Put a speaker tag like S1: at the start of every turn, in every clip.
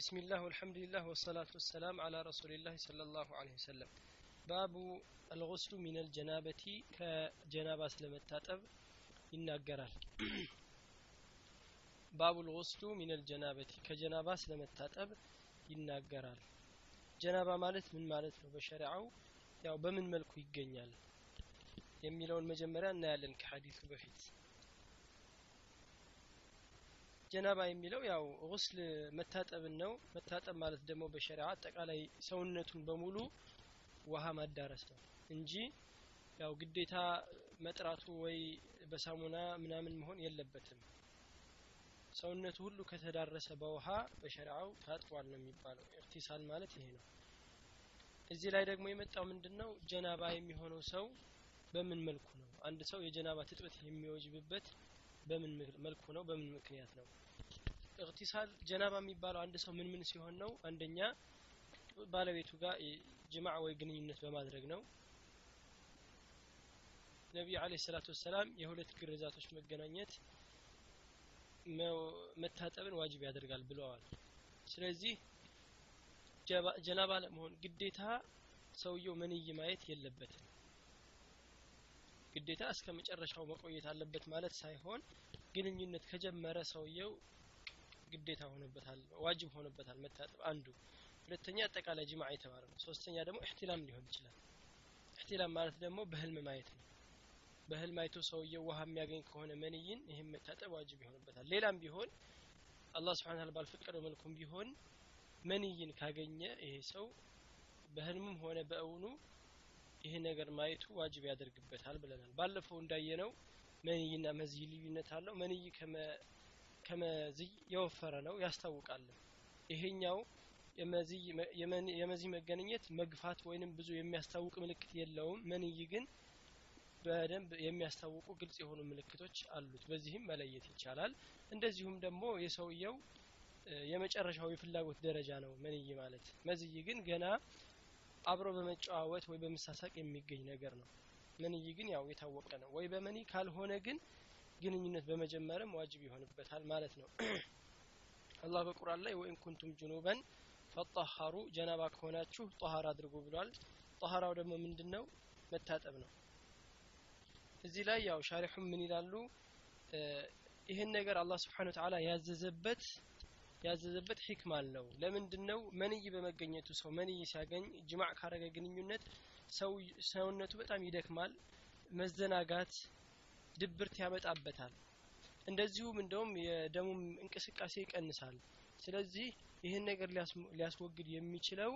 S1: بسم الله والحمد لله والصلاة والسلام على رسول الله صلى الله عليه وسلم باب الغسل من الجنابة كجنابة سلمتاتب ይናገራል ባቡል ወስሉ ሚነል ጀናበቲ ከጀናባ ስለመታጠብ ይናገራል ጀናባ ማለት ምን ማለት ነው በሸሪዓው ያው በምን መልኩ ይገኛል የሚለውን መጀመሪያ እናያለን ከሐዲሱ በፊት ጀናባ የሚለው ያው ጉስል መታጠብን ነው። መታጠብ ማለት ደግሞ በሸሪዓ አጠቃላይ ሰውነቱን በሙሉ ውሃ ማዳረስ ነው እንጂ ያው ግዴታ መጥራቱ ወይ በሳሙና ምናምን መሆን የለበትም። ሰውነቱ ሁሉ ከተዳረሰ በውሃ በሸሪዓው ታጥቧል ነው የሚባለው። ኢክቲሳል ማለት ይሄ ነው። እዚህ ላይ ደግሞ የመጣው ምንድን ነው ጀናባ የሚሆነው ሰው በምን መልኩ ነው? አንድ ሰው የጀናባ ትጥበት የሚወጅብበት በምን መልኩ ነው? በምን ምክንያት ነው? እቅቲሳል ጀናባ የሚባለው አንድ ሰው ምን ምን ሲሆን ነው? አንደኛ ባለቤቱ ጋር ጅማዕ ወይ ግንኙነት በማድረግ ነው። ነቢዩ አለ ሰላቱ ወሰላም የሁለት ግርዛቶች መገናኘት መታጠብን ዋጅብ ያደርጋል ብለዋል። ስለዚህ ጀናባ ለመሆን ግዴታ ሰውየው መንይ ማየት የለበትም ግዴታ እስከ መጨረሻው መቆየት አለበት ማለት ሳይሆን ግንኙነት ከጀመረ ሰውየው ግዴታ ሆኖበታል ዋጅብ ሆኖበታል መታጠብ አንዱ። ሁለተኛ አጠቃላይ ጅማዕ የተባለ ነው። ሶስተኛ ደግሞ እህትላም ሊሆን ይችላል። እህትላም ማለት ደግሞ በህልም ማየት ነው። በህልም አይቶ ሰውየው ውሃ የሚያገኝ ከሆነ መንይን ይህም መታጠብ ዋጅብ ይሆንበታል። ሌላም ቢሆን አላህ ስብሓን ታላ ባልፈቀደው መልኩም ቢሆን መንይን ካገኘ ይሄ ሰው በህልምም ሆነ በእውኑ ይሄ ነገር ማየቱ ዋጅብ ያደርግበታል ብለናል። ባለፈው እንዳየነው መንይና መዝይ ልዩነት አለው። መንይ ከመዝይ የወፈረ ነው ያስታውቃል። ይሄኛው የመዚህ መገናኘት መግፋት ወይንም ብዙ የሚያስታውቅ ምልክት የለውም። መንይ ግን በደንብ የሚያስታውቁ ግልጽ የሆኑ ምልክቶች አሉት። በዚህም መለየት ይቻላል። እንደዚሁም ደግሞ የሰውየው የመጨረሻው የፍላጎት ደረጃ ነው መንይ ማለት። መዝይ ግን ገና አብሮ በመጨዋወት ወይ በመሳሳቅ የሚገኝ ነገር ነው። መንይ ግን ያው የታወቀ ነው። ወይ በመኒ ካልሆነ ግን ግንኙነት በመጀመርም ዋጅብ ይሆንበታል ማለት ነው። አላህ በቁርአን ላይ ወኢን ኩንቱም ጁኑበን ፈጠሃሩ ጀናባ ከሆናችሁ ጠሃር አድርጉ ብሏል። ጠሃራው ደግሞ ምንድን ነው መታጠብ ነው። እዚህ ላይ ያው ሻሪሑም ምን ይላሉ? ይህን ነገር አላህ ስብሓን ተዓላ ያዘዘበት ያዘዘበት ሂክማ አለው። ለምንድን ነው መንይ በመገኘቱ ሰው መንይ ሲያገኝ ጅማዕ ካረገ ግንኙነት ሰው ሰውነቱ በጣም ይደክማል መዘናጋት ድብርት ያመጣበታል። እንደዚሁም እንደውም የደሙም እንቅስቃሴ ይቀንሳል። ስለዚህ ይህን ነገር ሊያስወግድ የሚችለው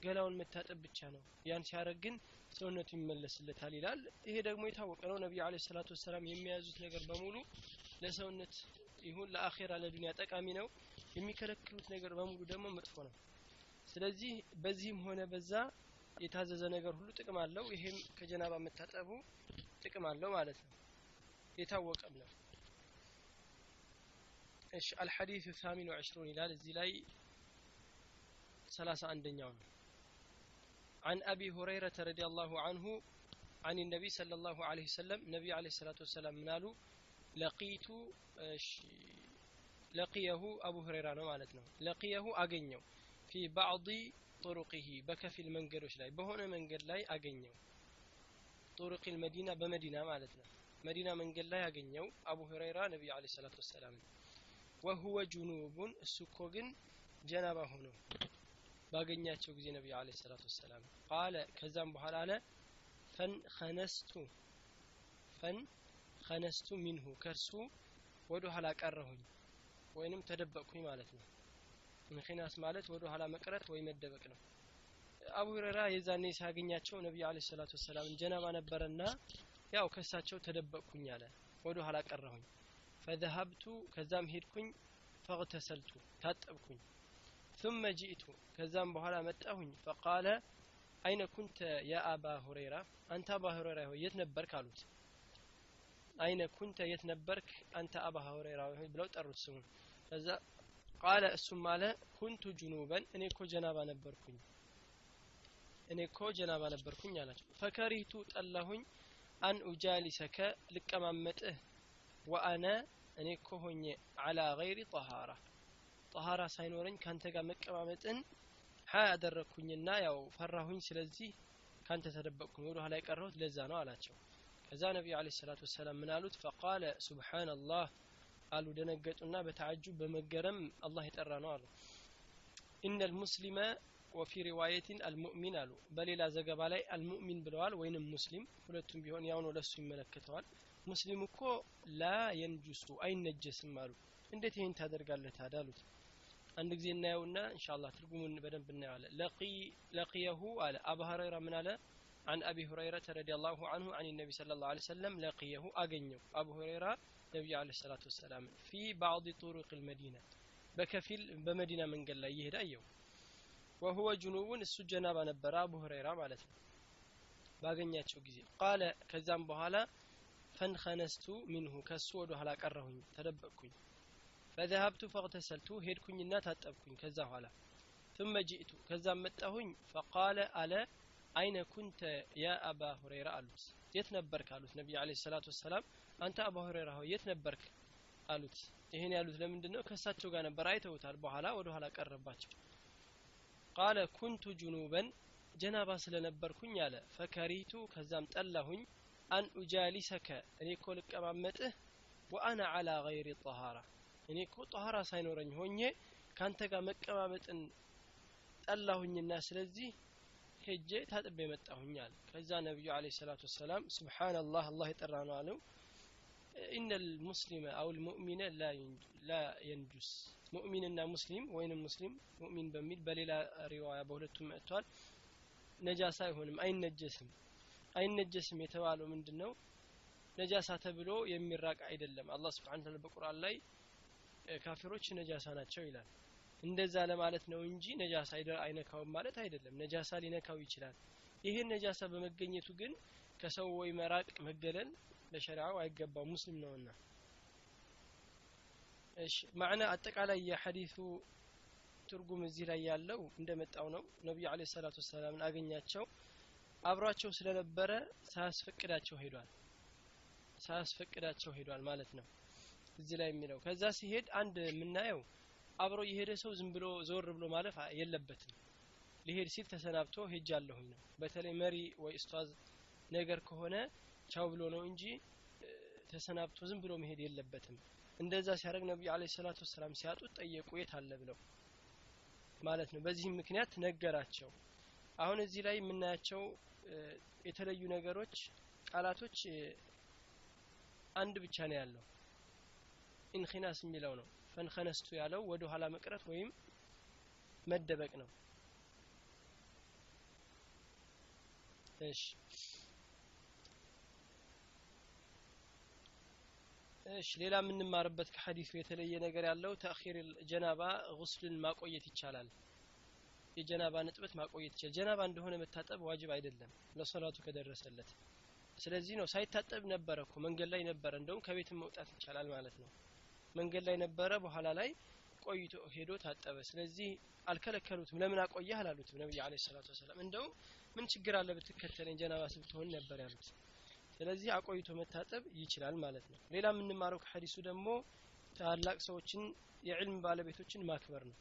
S1: ገላውን መታጠብ ብቻ ነው። ያን ሲያደረግ ግን ሰውነቱ ይመለስለታል ይላል። ይሄ ደግሞ የታወቀ ነው። ነቢዩ አለ ሰላቱ ወሰላም የሚያዙት ነገር በሙሉ ለሰውነት ይሁን ለአኼራ ለዱንያ ጠቃሚ ነው የሚከለክሉት ነገር በሙሉ ደግሞ መጥፎ ነው። ስለዚህ በዚህም ሆነ በዛ የታዘዘ ነገር ሁሉ ጥቅም አለው። ይሄም ከጀናባ መታጠቡ ጥቅም አለው ማለት ነው። የታወቀም ነው። እሺ አልሐዲስ ሳሚን ወዕሽሩን ይላል። እዚህ ላይ ሰላሳ አንደኛው ነው። عن أبي هريرة رضي الله عنه عن النبي صلى الله عليه وسلم النبي عليه الصلاة والسلام منالو لقيت ለቅየሁ አቡ ሁሬራ ነው ማለት ነው። ለቅየሁ አገኘው። ፊ ባዕዲ ጡሩቅሂ በከፊል መንገዶች ላይ በሆነ መንገድ ላይ አገኘው። ጡሩቂል መዲና በመዲና ማለት ነው። መዲና መንገድ ላይ አገኘው አቡ ሁረይራ ነቢዩ አለ ሰላት ወሰላም። ወሁወ ጁኑቡን እሱ እኮ ግን ጀናባ ሆኖ ባገኛቸው ጊዜ ነቢዩ አለ ሰላት ወሰላም። ቃለ ከዛም በኋላ አለ ፈን ከነስቱ ፈን ከነስቱ ሚንሁ ከእርሱ ወደ ኋላ ቀረሁኝ። ወይንም ተደበቅኩኝ ማለት ነው። ምክንያት ማለት ወደ ኋላ መቅረት ወይ መደበቅ ነው። አቡ ሁረራ የዛኔ ሲያገኛቸው ነቢዩ አለ ሰላት ወሰላምን ጀናባ ነበረና ያው ከሳቸው ተደበቅኩኝ አለ። ወደ ኋላ ቀረሁኝ። ፈዘሀብቱ ከዛም ሄድኩኝ። ፈቅተሰልቱ ታጠብኩኝ። ثم جئت ከዛም በኋላ መጣሁኝ። فقال አይነ ኩንተ ያ አባ ሁረይራ አንተ አባ ሁረይራ የት ነበርክ አሉት። አይነ ኩንተ የት ነበርክ? አንተ አባ ሀውሬራ ብለው ጠሩት ስሙ። ከዛ ቃለ እሱም አለ ኩንቱ ጁኑበን እኔ እኮ ጀናባ ነበርኩኝ። እኔ እኮ ጀናባ ነበርኩኝ አላቸው። ፈከሪቱ ጠላሁኝ አን ኡጃሊሰከ ልቀማመጥህ ወአነ እኔ እኮ ሆኜ አላ ገይሪ ጠሃራ። ጠሃራ ሳይኖረኝ ካንተ ጋር መቀማመጥን ሀ ያደረግኩኝና ያው ፈራሁኝ ስለዚህ ካንተ ተደበቅኩኝ ወደ ኋላ የቀረሁት ለዛ ነው አላቸው። ከዛ ነቢዩ አለ ሰላቱ ወሰላም ምን አሉት? ፈቃለ ሱብሓነላህ አሉ። ደነገጡና በተዓጁብ በመገረም አላህ የጠራ ነው አሉ። ኢነ ልሙስሊመ ወፊ ሪዋየትን አልሙእሚን አሉ። በሌላ ዘገባ ላይ አልሙእሚን ብለዋል ወይንም ሙስሊም ሁለቱም ቢሆን ያው ነው ለሱ ይመለከተዋል። ሙስሊም እኮ ላ የንጁሱ አይነጀስም አሉ። እንዴት ይህን ታደርጋለህ ታዲያ አሉት። አንድ ጊዜ እናየውና እንሻላ ትርጉሙን በደንብ እናየዋለን። ለቂየሁ አለ። አቡ ምን አለ عن أبي هريرة رضي الله عنه عن النبي صلى الله عليه وسلم لقيه أجنه أبو هريرة ነቢዩ አለ ሰላቱ ወሰላም ፊ ባዕድ ጡሩቅ ልመዲና በከፊል በመዲና መንገድ ላይ እየሄደ አየው። ወሁወ ጅኑቡን እሱ ጀናባ ነበረ አቡ ሁረይራ ማለት ነው። ባገኛቸው ጊዜ ቃለ ከዛም በኋላ ፈንኸነስቱ ሚንሁ ከሱ ወደ ኋላ ቀረሁኝ ተደበቅኩኝ። ፈዘሀብቱ ፈቅተሰልቱ ሄድኩኝና ታጠብኩኝ። ከዛ ኋላ ثم جئت ከዛም መጣሁኝ። ፈቃለ አለ አይነ ኩንተ ያ አባ ሁረይራ አሉት? የት ነበርክ አሉት ነቢዩ አለ ሰላቱ ወሰላም? አንተ አባ ሁረይራ ሆይ የት ነበርክ አሉት። ይህን ያሉት ለምንድን ነው ከእሳቸው ጋር ነበር። አይተውታል። በኋላ ወደ ኋላ ቀረባቸው። ቃለ ኩንቱ ጁኑበን ጀናባ ስለነበርኩኝ አለ። ፈከሪቱ ከዛም ጠላሁኝ። አን ኡጃሊሰከ እኔ እኮ ልቀማመጥህ ወአና አላ ገይሪ ጠሃራ እኔ እኮ ጠሃራ ሳይኖረኝ ሆኜ ካንተ ጋር መቀማመጥን ጠላሁኝና ስለዚህ ሄጄ ታጥቤ መጣሁኝ ከዛ ነቢዩ አለ ሰላቱ ወሰላም ስብሓንላህ አላህ የጠራ ነው አለው። ኢነ ልሙስሊመ አው ልሙእሚነ ላ የንጁስ። ሙእሚንና ሙስሊም ወይንም ሙስሊም ሙእሚን በሚል በሌላ ሪዋያ በሁለቱም መጥቷል። ነጃሳ አይሆንም አይነጀስም። አይነጀስም የተባለው ምንድን ነው ነጃሳ ተብሎ የሚራቅ አይደለም። አላህ ስብሓን ታላ በቁርአን ላይ ካፊሮች ነጃሳ ናቸው ይላል እንደዛ ለማለት ነው እንጂ ነጃሳ አይነካውም ማለት አይደለም። ነጃሳ ሊነካው ይችላል። ይህን ነጃሳ በመገኘቱ ግን ከሰው ወይ መራቅ መገለል ለሸሪዓው አይገባው ሙስሊም ነውና። እሺ ማዕና አጠቃላይ የሐዲሱ ትርጉም እዚህ ላይ ያለው እንደመጣው ነው። ነቢዩ አለ ሰላቱ ወሰላምን አገኛቸው። አብሯቸው ስለነበረ ሳያስፈቅዳቸው ሄዷል። ሳያስፈቅዳቸው ሄዷል ማለት ነው። እዚህ ላይ የሚለው ከዛ ሲሄድ አንድ የምናየው አብሮ የሄደ ሰው ዝም ብሎ ዞር ብሎ ማለፍ የለበትም። ሊሄድ ሲል ተሰናብቶ ሄጃለሁኝ ነው። በተለይ መሪ ወይ እስቷዝ ነገር ከሆነ ቻው ብሎ ነው እንጂ ተሰናብቶ ዝም ብሎ መሄድ የለበትም። እንደዛ ሲያደርግ ነቢዩ አለ ሰላቱ ወሰላም ሲያጡት ጠየቁ የት አለ? ብለው ማለት ነው። በዚህም ምክንያት ነገራቸው። አሁን እዚህ ላይ የምናያቸው የተለዩ ነገሮች ቃላቶች አንድ ብቻ ነው ያለው። ኢንኺናስ የሚለው ነው ፈንኸነስቱ ያለው ወደ ኋላ መቅረት ወይም መደበቅ ነው። እሺ። እሺ ሌላ የምንማርበት ከሐዲሱ የተለየ ነገር ያለው ተአኺር ጀናባ ጉስልን ማቆየት ይቻላል። የጀናባ ንጥበት ማቆየት ይቻላል። ጀናባ እንደሆነ መታጠብ ዋጅብ አይደለም ለሶላቱ ከደረሰለት። ስለዚህ ነው ሳይታጠብ ነበረ እኮ መንገድ ላይ ነበረ እንደውም ከቤትም መውጣት ይቻላል ማለት ነው መንገድ ላይ ነበረ በኋላ ላይ ቆይቶ ሄዶ ታጠበ። ስለዚህ አልከለከሉትም። ለምን አቆየህ አላሉትም ነብዩ አለ ሰላቱ ወሰላም። እንደውም ምን ችግር አለ ብትከተለኝ? ጀናባ ስትሆን ነበር ያሉት። ስለዚህ አቆይቶ መታጠብ ይችላል ማለት ነው። ሌላ የምንማረው ከሐዲሱ ደግሞ ታላቅ ሰዎችን የዕልም ባለቤቶችን ማክበር ነው።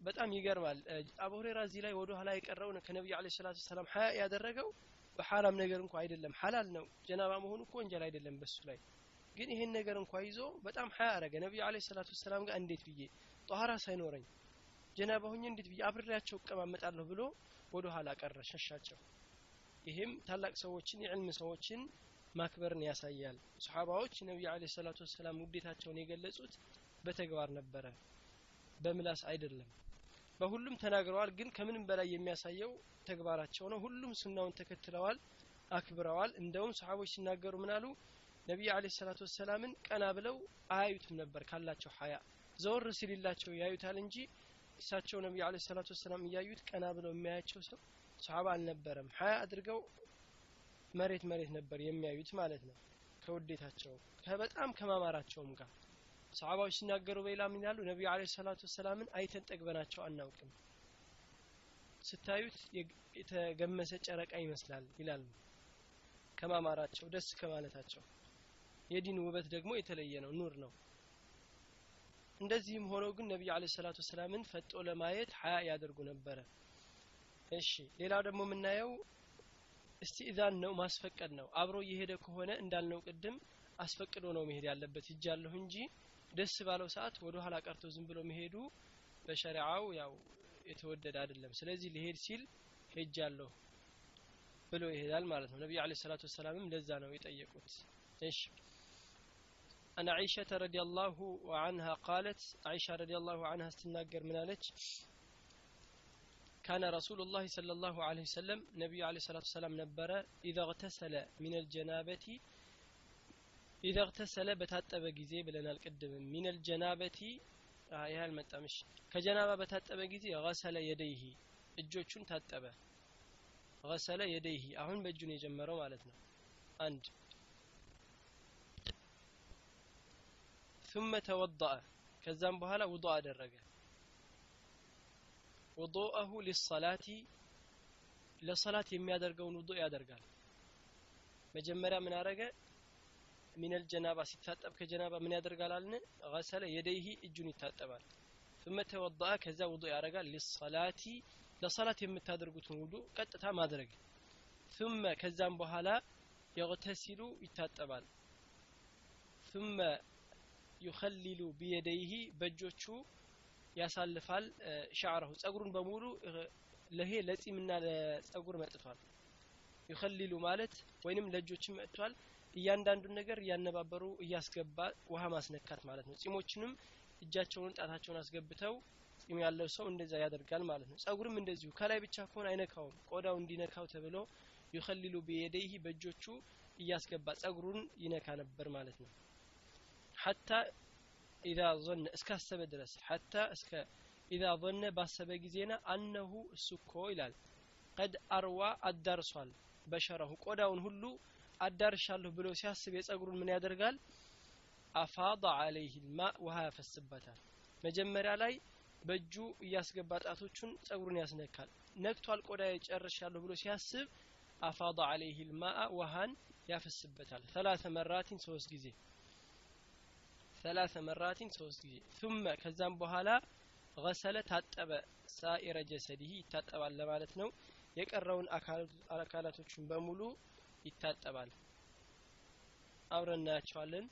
S1: በጣም ይገርማል። አቡ ሁሬራ እዚህ ላይ ወደ ኋላ የቀረው ከነቢዩ አለ ሰላቱ ሰላም ሀያ ያደረገው። በሐራም ነገር እንኳ አይደለም። ሐላል ነው። ጀናባ መሆኑ እኮ ወንጀል አይደለም በሱ ላይ ግን ይሄን ነገር እንኳ ይዞ በጣም ሀያ አረገ። ነቢዩ አለ ሰላቱ ሰላም ጋር እንዴት ብዬ ጠኋራ ሳይኖረኝ ጀናባ ሁኜ እንዴት ብዬ አብሬያቸው እቀማመጣለሁ ብሎ ወደ ኋላ ቀረ ሸሻቸው። ይህም ታላቅ ሰዎችን የዕልም ሰዎችን ማክበርን ያሳያል። ሰሓባዎች ነቢዩ አለ ሰላቱ ወሰላም ውዴታቸውን የገለጹት በተግባር ነበረ በምላስ አይደለም። በሁሉም ተናግረዋል ግን ከምንም በላይ የሚያሳየው ተግባራቸው ነው። ሁሉም ሱናውን ተከትለዋል አክብረዋል። እንደውም ሰሓቦች ሲናገሩ ምን አሉ ነቢዩ አለ ሰላቱ ወሰላምን ቀና ብለው አያዩትም ነበር ካላቸው ሀያ። ዘወር ሲልላቸው ያዩታል እንጂ እሳቸው ነቢዩ አለ ሰላቱ ወሰላም እያዩት ቀና ብለው የሚያያቸው ሰው ሰሓባ አልነበረም። ሀያ አድርገው መሬት መሬት ነበር የሚያዩት ማለት ነው። ከውዴታቸው በጣም ከማማራቸውም ጋር ሰሓባዎች ሲናገሩ በሌላ ምን ይላሉ? ነቢዩ አለ ሰላቱ ወሰላምን አይተን ጠግበናቸው አናውቅም። ስታዩት የተገመሰ ጨረቃ ይመስላል ይላሉ። ከማማራቸው ደስ ከማለታቸው የዲን ውበት ደግሞ የተለየ ነው ኑር ነው። እንደዚህም ሆኖ ግን ነቢዩ አለ ሰላቱ ወሰላምን ፈጦ ለማየት ሀያ ያደርጉ ነበረ። እሺ ሌላው ደግሞ የምናየው እስቲእዛን ነው ማስፈቀድ ነው። አብሮ እየሄደ ከሆነ እንዳልነው ቅድም አስፈቅዶ ነው መሄድ ያለበት። እጃለሁ እንጂ ደስ ባለው ሰዓት ወደ ኋላ ቀርቶ ዝም ብሎ መሄዱ በሸሪዓው ያው የተወደደ አይደለም። ስለዚህ ሊሄድ ሲል ሄጃለሁ ብሎ ይሄዳል ማለት ነው። ነቢዩ አለ ሰላቱ ወሰላምም ለዛ ነው የጠየቁት። እሺ أن عائشة رضي الله عنها قالت عائشة رضي الله عنها استناقر من عليك كان رسول الله صلى الله عليه وسلم نبي عليه الصلاة والسلام نبرة إذا اغتسل من الجنابة إذا اغتسل بتاتب جزي بلنا القدم من الجنابة آه يا المتامش كجنابة بتاتب جزي غسل يديه እጆቹን ታጠበ غسل يديه አሁን በእጁን የጀመረው ማለት ነው አንድ ثم توضأ ከዛም በኋላ ውض አደረገ ውضኡሁ ሊሰላቲ ለሰላት የሚያደርገውን ውض ያደርጋል መጀመሪያ ምን አረገ ሚነል ጀናባ ሲታጠብ ከጀናባ ምን ያደርጋል አልን ገሰለ የደይሂ እጁን ይታጠባል ثم ተወضአ ከዛ ውض ያደርጋል ሊሰላቲ ለሰላት የምታደርጉትን ውዱ ቀጥታ ማድረግ ثم ከዛም በኋላ የغተሲሉ ይታጠባል ثم ዩኸሊሉ ቢየደይህ በእጆቹ ያሳልፋል። ሻዕረሁ ጸጉሩን በሙሉ ለሄ ለጺምና ለጸጉር መጥቷል። ዩኸሊሉ ማለት ወይንም ለእጆችም መጥቷል። እያንዳንዱን ነገር እያነባበሩ እያስገባ ውሃ ማስነካት ማለት ነው። ጺሞችንም እጃቸውን ጣታቸውን አስገብተው ጺም ያለው ሰው እንደዛ ያደርጋል ማለት ነው። ጸጉርም እንደዚሁ ከላይ ብቻ ከሆነ አይነካውም። ቆዳው እንዲነካው ተብሎ ዩኸሊሉ ቢየደይህ በእጆቹ እያስገባ ጸጉሩን ይነካ ነበር ማለት ነው ሐታ ኢዛ ዞነ እስካሰበ ድረስ ሐታ እስከ ኢዛ ዞነ ባሰበ ጊዜና አነሁ እሱኮ ይላል። ቀድ አርዋ አዳርሷል በሸረሁ ቆዳውን ሁሉ አዳርሻለሁ ብሎ ሲያስብ የጸጉሩን ምን ያደርጋል? አፋض አለይህ ማ ውሃ ያፈስበታል። መጀመሪያ ላይ በእጁ እያስገባ ጣቶቹን ጸጉሩን ያስነካል። ነክቷል ቆዳ ጨርሻለሁ ብሎ ሲያስብ አፋض አለይህ ውሃን ያፈስበታል። ሰላተ መራቲን ሶስት ጊዜ። ሰላተ መራቲን ሶስት ጊዜ። ثم ከዛም በኋላ ገሰለ ታጠበ። ሳኢረ ጀሰዲህ ይታጠባል ለማለት ነው። የቀረውን አካላቶቹን በሙሉ ይታጠባል። አብረን እናያቸዋለን።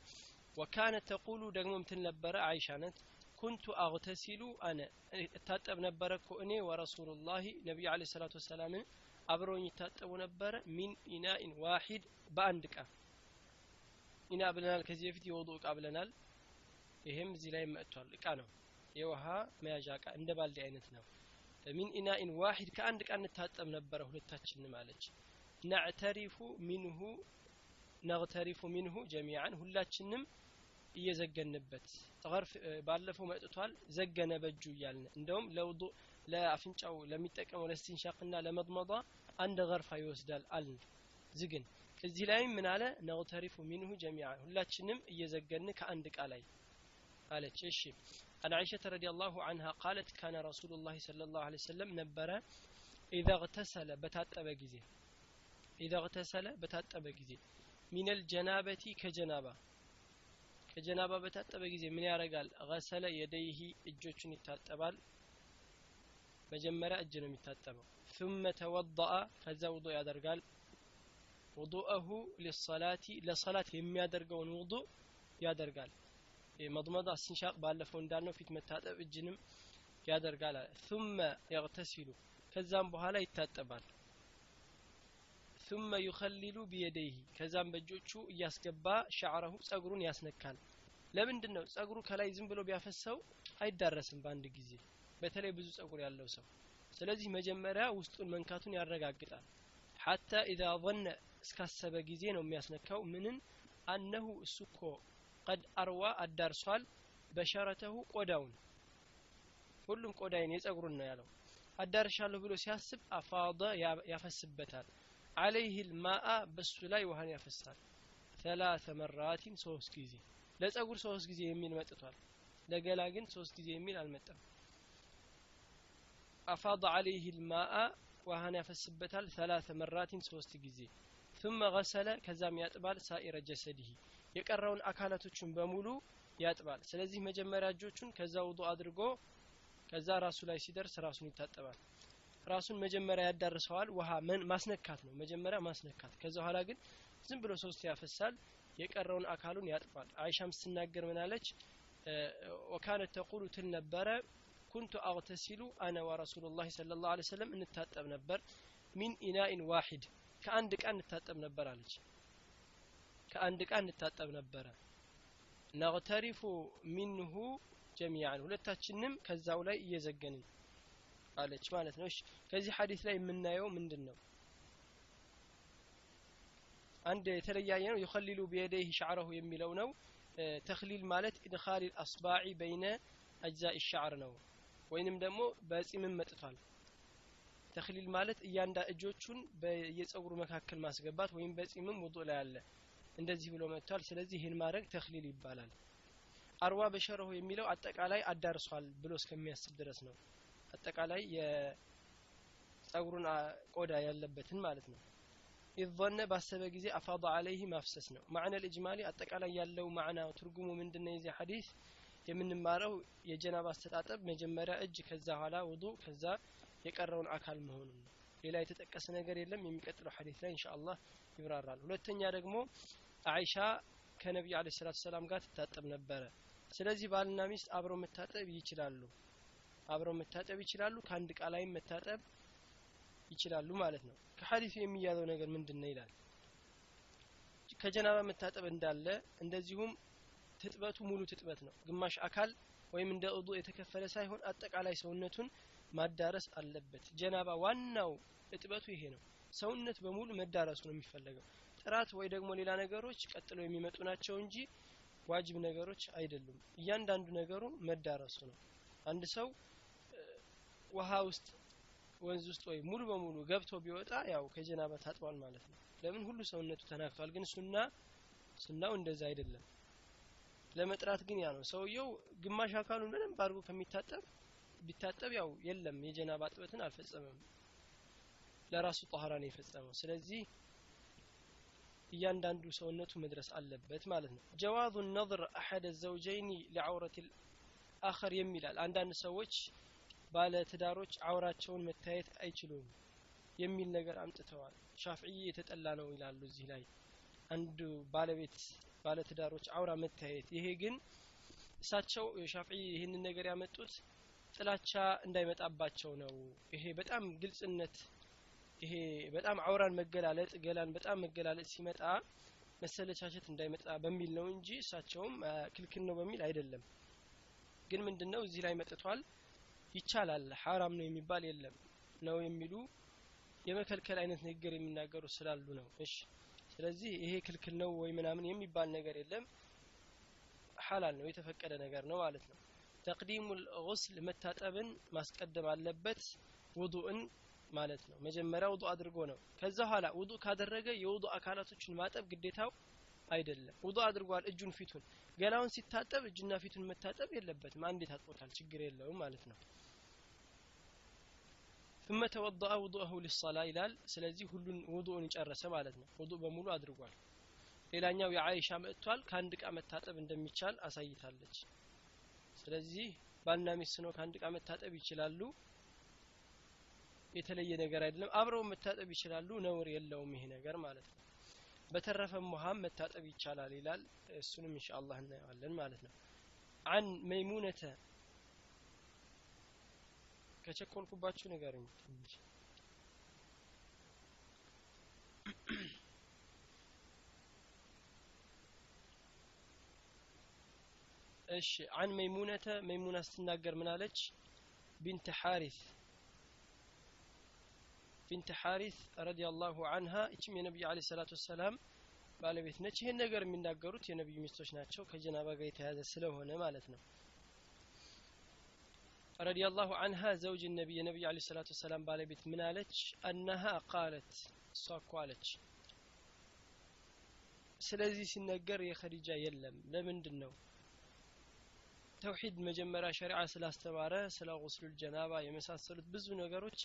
S1: ወካነ ተቁሉ ደግሞ ምትል ነበረ። አይሻ ነት ኩንቱ አግተሲሉ አነ። እታጠብ ነበረ እኮ እኔ ወረሱሉላሂ ነቢዩ አለ ሰላቱ ወሰላምን አብረውኝ ይታጠቡ ነበረ። ሚን ኢናኢን ዋሂድ በአንድ እቃ ኢና ብለናል። ከዚህ በፊት የወጡ እቃ ብለናል ይሄም እዚህ ላይ መጥቷል። እቃ ነው። የውሃ መያዣ እቃ እንደ ባልዲ አይነት ነው። ሚን ኢናኢን ዋሂድ ከአንድ እቃ እንታጠብ ነበረ ሁለታችንም አለች ነዕተሪፉ ሚንሁ ነግተሪፉ ሚንሁ ጀሚዓን ሁላችንም እየዘገንበት ገርፍ ባለፈው መጥቷል። ዘገነ በእጁ እያልን እንደውም ለውዱ ለአፍንጫው ለሚጠቀመው ለስቲንሻቅና ለመድመዷ አንድ ገርፋ ይወስዳል አልን። ዝግን እዚህ ላይም ምን አለ? ነግተሪፉ ሚንሁ ጀሚዓን ሁላችንም እየዘገን ከአንድ እቃ ላይ አለች እሺ عن عائشة رضي الله عنها قالت كان رسول الله صلى الله عليه وسلم نبرة إذا اغتسل بتاتب جزي إذا اغتسل بتاتب جزي من الجنابة كجنابة كجنابة بتاتب جزي من يارقال غسل يديه እጆቹን ይታጠባል መጀመሪያ እጅ ነው የሚታጠበው ثم توضأ ከዛ ውዱ ያደርጋል ውዱአሁ ሊሰላቲ ለሰላት የሚያደርገውን ውዱ ያደርጋል መضመዳ እስቲንሻቅ ባለፈው እንዳልነው ፊት መታጠብ እጅንም ያደርጋል አለ። ثመ يغتسሉ ከዛም በኋላ ይታጠባል። ثመ ዩከሊሉ بيديه ከዛም በእጆቹ እያስገባ ሸዕረሁ ጸጉሩን ያስነካል። ለምንድን ነው ጸጉሩ ከላይ ዝም ብሎ ቢያፈሰው? አይዳረስም በአንድ ጊዜ በተለይ ብዙ ጸጉር ያለው ሰው። ስለዚህ መጀመሪያ ውስጡን መንካቱን ያረጋግጣል። ሐታ ኢዛ ظነ እስካሰበ ጊዜ ነው የሚያስነካው። ምንን? አነሁ እሱ እኮ ቀድ አርዋ አዳርሷል በሸረተሁ ቆዳውን ሁሉም ቆዳይን የጸጉሩን ነው ያለው አዳርሻለሁ ብሎ ሲያስብ አፋደ ያፈስበታል አለይህ ልማአ በሱ ላይ ውሃን ያፈሳል ሰላተ መራቲን ሶስት ጊዜ ለጸጉር ሶስት ጊዜ የሚል መጥቷል ለገላ ግን ሶስት ጊዜ የሚል አልመጣም አፋደ አለይህ ልማአ ውሃን ያፈስበታል ሰላተ መራቲን ሶስት ጊዜ ثم غسل ከዛም ያጥባል ሳኢረ ጀሰዲህ የቀረውን አካላቶችን በሙሉ ያጥባል። ስለዚህ መጀመሪያ እጆቹን ከዛ ውዱ አድርጎ ከዛ ራሱ ላይ ሲደርስ ራሱን ይታጠባል። ራሱን መጀመሪያ ያዳርሰዋል። ውሃ ማስነካት ነው። መጀመሪያ ማስነካት ከዛ በኋላ ግን ዝም ብሎ ሶስት ያፈሳል። የቀረውን አካሉን ያጥባል። አይሻም ስትናገር ምናለች ወካነት ተቁሉ ትል ነበረ ኩንቱ አግተሲሉ አነ ወረሱሉ ላ ስለ ላሁ ሰለም እንታጠብ ነበር። ሚን ኢናኢን ዋሂድ ከአንድ እቃ እንታጠብ ነበር አለች ከአንድ እቃ እንታጠብ ነበረ። ነግተሪፉ ሚንሁ ጀሚያን ሁለታችንም ከዛው ላይ እየዘገንን አለች ማለት ነው። ከዚህ ሀዲስ ላይ የምናየው ምንድን ነው አንድ የተለያየ ነው። ዩኸሊሉ ቢየደይህ ሻዕረሁ የሚለው ነው። ተክሊል ማለት ኢድኻል አስባዒ በይነ አጅዛኢ ሻዕር ነው። ወይንም ደግሞ በጺምም መጥቷል። ተክሊል ማለት እያንዳ እጆቹን በየጸጉሩ መካከል ማስገባት ወይም በጺምም ውጡ ላይ አለ እንደዚህ ብሎ መጥቷል። ስለዚህ ይህን ማድረግ ተክሊል ይባላል። አርዋ በሸረሁ የሚለው አጠቃላይ አዳርሷል ብሎ እስከሚያስብ ድረስ ነው። አጠቃላይ የጸጉሩን ቆዳ ያለበትን ማለት ነው። ኢዘነ ባሰበ ጊዜ አፋض አለይህ ማፍሰስ ነው። ማዕነ ልእጅማሊ አጠቃላይ ያለው ማዕና ትርጉሙ ምንድነው? የዚህ ሐዲስ የምንማረው የጀናባ አስተጣጠብ መጀመሪያ እጅ ከዛ ኋላ ውዱ ከዛ የቀረውን አካል መሆኑን ነው። ሌላ የተጠቀሰ ነገር የለም። የሚቀጥለው ሐዲስ ላይ ኢንሻአላህ ይብራራል። ሁለተኛ ደግሞ አይሻ ከነቢዩ አለ ሰላቱ ሰላም ጋር ትታጠብ ነበረ። ስለዚህ ባልና ሚስት አብረው መታጠብ ይችላሉ። አብረው መታጠብ ይችላሉ ከአንድ እቃ ላይም መታጠብ ይችላሉ ማለት ነው። ከሐዲሱ የሚያዘው ነገር ምንድን ነው ይላል? ከጀናባ መታጠብ እንዳለ እንደዚሁም ትጥበቱ ሙሉ ትጥበት ነው። ግማሽ አካል ወይም እንደ እዱ የተከፈለ ሳይሆን አጠቃላይ ሰውነቱን ማዳረስ አለበት። ጀናባ ዋናው እጥበቱ ይሄ ነው። ሰውነት በሙሉ መዳረሱ ነው የሚፈለገው ጥራት ወይ ደግሞ ሌላ ነገሮች ቀጥለው የሚመጡ ናቸው እንጂ ዋጅብ ነገሮች አይደሉም። እያንዳንዱ ነገሩ መዳረሱ ነው። አንድ ሰው ውሃ ውስጥ ወንዝ ውስጥ ወይ ሙሉ በሙሉ ገብቶ ቢወጣ ያው ከጀናባ ታጥቧል ማለት ነው። ለምን? ሁሉ ሰውነቱ ተናክቷል። ግን ሱና ሱናው እንደዛ አይደለም። ለመጥራት ግን ያ ነው። ሰውየው ግማሽ አካሉን በደንብ አድርጎ ከሚታጠብ ቢታጠብ ያው የለም። የጀናባ ጥበትን አልፈጸመም። ለራሱ ጣህራ ነው የፈጸመው። ስለዚህ እያንዳንዱ ሰውነቱ መድረስ አለበት ማለት ነው። ጀዋዙ ነظር አሐደ ዘውጀይኒ ለዐውረት አኸር የሚላል። አንዳንድ ሰዎች ባለ ትዳሮች አውራቸውን መታየት አይችሉም የሚል ነገር አምጥተዋል። ሻፍዕይ የተጠላ ነው ይላሉ እዚህ ላይ። አንዱ ባለቤት ባለ ትዳሮች አውራ መታየት። ይሄ ግን እሳቸው ሻፍዕይ ይህንን ነገር ያመጡት ጥላቻ እንዳይመጣባቸው ነው። ይሄ በጣም ግልጽነት ይሄ በጣም አውራን መገላለጥ ገላን በጣም መገላለጥ ሲመጣ መሰለቻቸት እንዳይመጣ በሚል ነው እንጂ እሳቸውም ክልክል ነው በሚል አይደለም። ግን ምንድነው? እዚህ ላይ መጥቷል። ይቻላል ሐራም ነው የሚባል የለም ነው የሚሉ የመከልከል አይነት ንግግር የሚናገሩ ስላሉ ነው። እሺ ስለዚህ ይሄ ክልክል ነው ወይ ምናምን የሚባል ነገር የለም። ሐላል ነው የተፈቀደ ነገር ነው ማለት ነው። ተቅዲሙ ልغስል መታጠብን ማስቀደም አለበት ውዱእን ማለት ነው መጀመሪያ ውዱ አድርጎ ነው ከዛ ኋላ ውዱ ካደረገ የውዱ አካላቶችን ማጠብ ግዴታው አይደለም ውዱ አድርጓል እጁን ፊቱን ገላውን ሲታጠብ እጅና ፊቱን መታጠብ የለበትም አንዴ ታጥቦታል ችግር የለውም ማለት ነው ثم توضأ وضوءه للصلاة ይላል ስለዚህ ሁሉን ውዱእን ጨረሰ ማለት ነው ውዱእ በሙሉ አድርጓል ሌላኛው የአይሻ መጥቷል ከአንድ እቃ መታጠብ እንደሚቻል አሳይታለች ስለዚህ ባልና ሚስት ነው ከአንድ እቃ መታጠብ ይችላሉ የተለየ ነገር አይደለም። አብረው መታጠብ ይችላሉ። ነውር የለውም ይሄ ነገር ማለት ነው። በተረፈም ውሃም መታጠብ ይቻላል ይላል። እሱንም ኢንሻአላህ እናየዋለን ማለት ነው። አን መይሙነተ ከቸኮልኩባችሁ ንገሩኝ ትንሽ። እሺ። عن ميمونة መይሙና ስትናገር ምናለች بنت الحارث بنت الحارث رضي الله عنها እችም የነቢዩ عليه الصلاة والسلام ባለቤት ነች። ይህን ነገር የሚናገሩት የነቢዩ ሚስቶች ናቸው። ከጀናባ ጋር የተያዘ ስለሆነ ማለት ነው። رضي الله عنها زوج النبي የነቢዩ عليه الصلاة والسلام ባለቤት ምን አለች? أنها قالت እሷ እኮ አለች። ስለዚህ ሲነገር የኸዲጃ የለም። ለምንድን ነው ተውሂድ መጀመሪያ ሸሪዓ ስላስተማረ ስለ ጉስሉል ጀናባ የመሳሰሉት ብዙ ነገሮች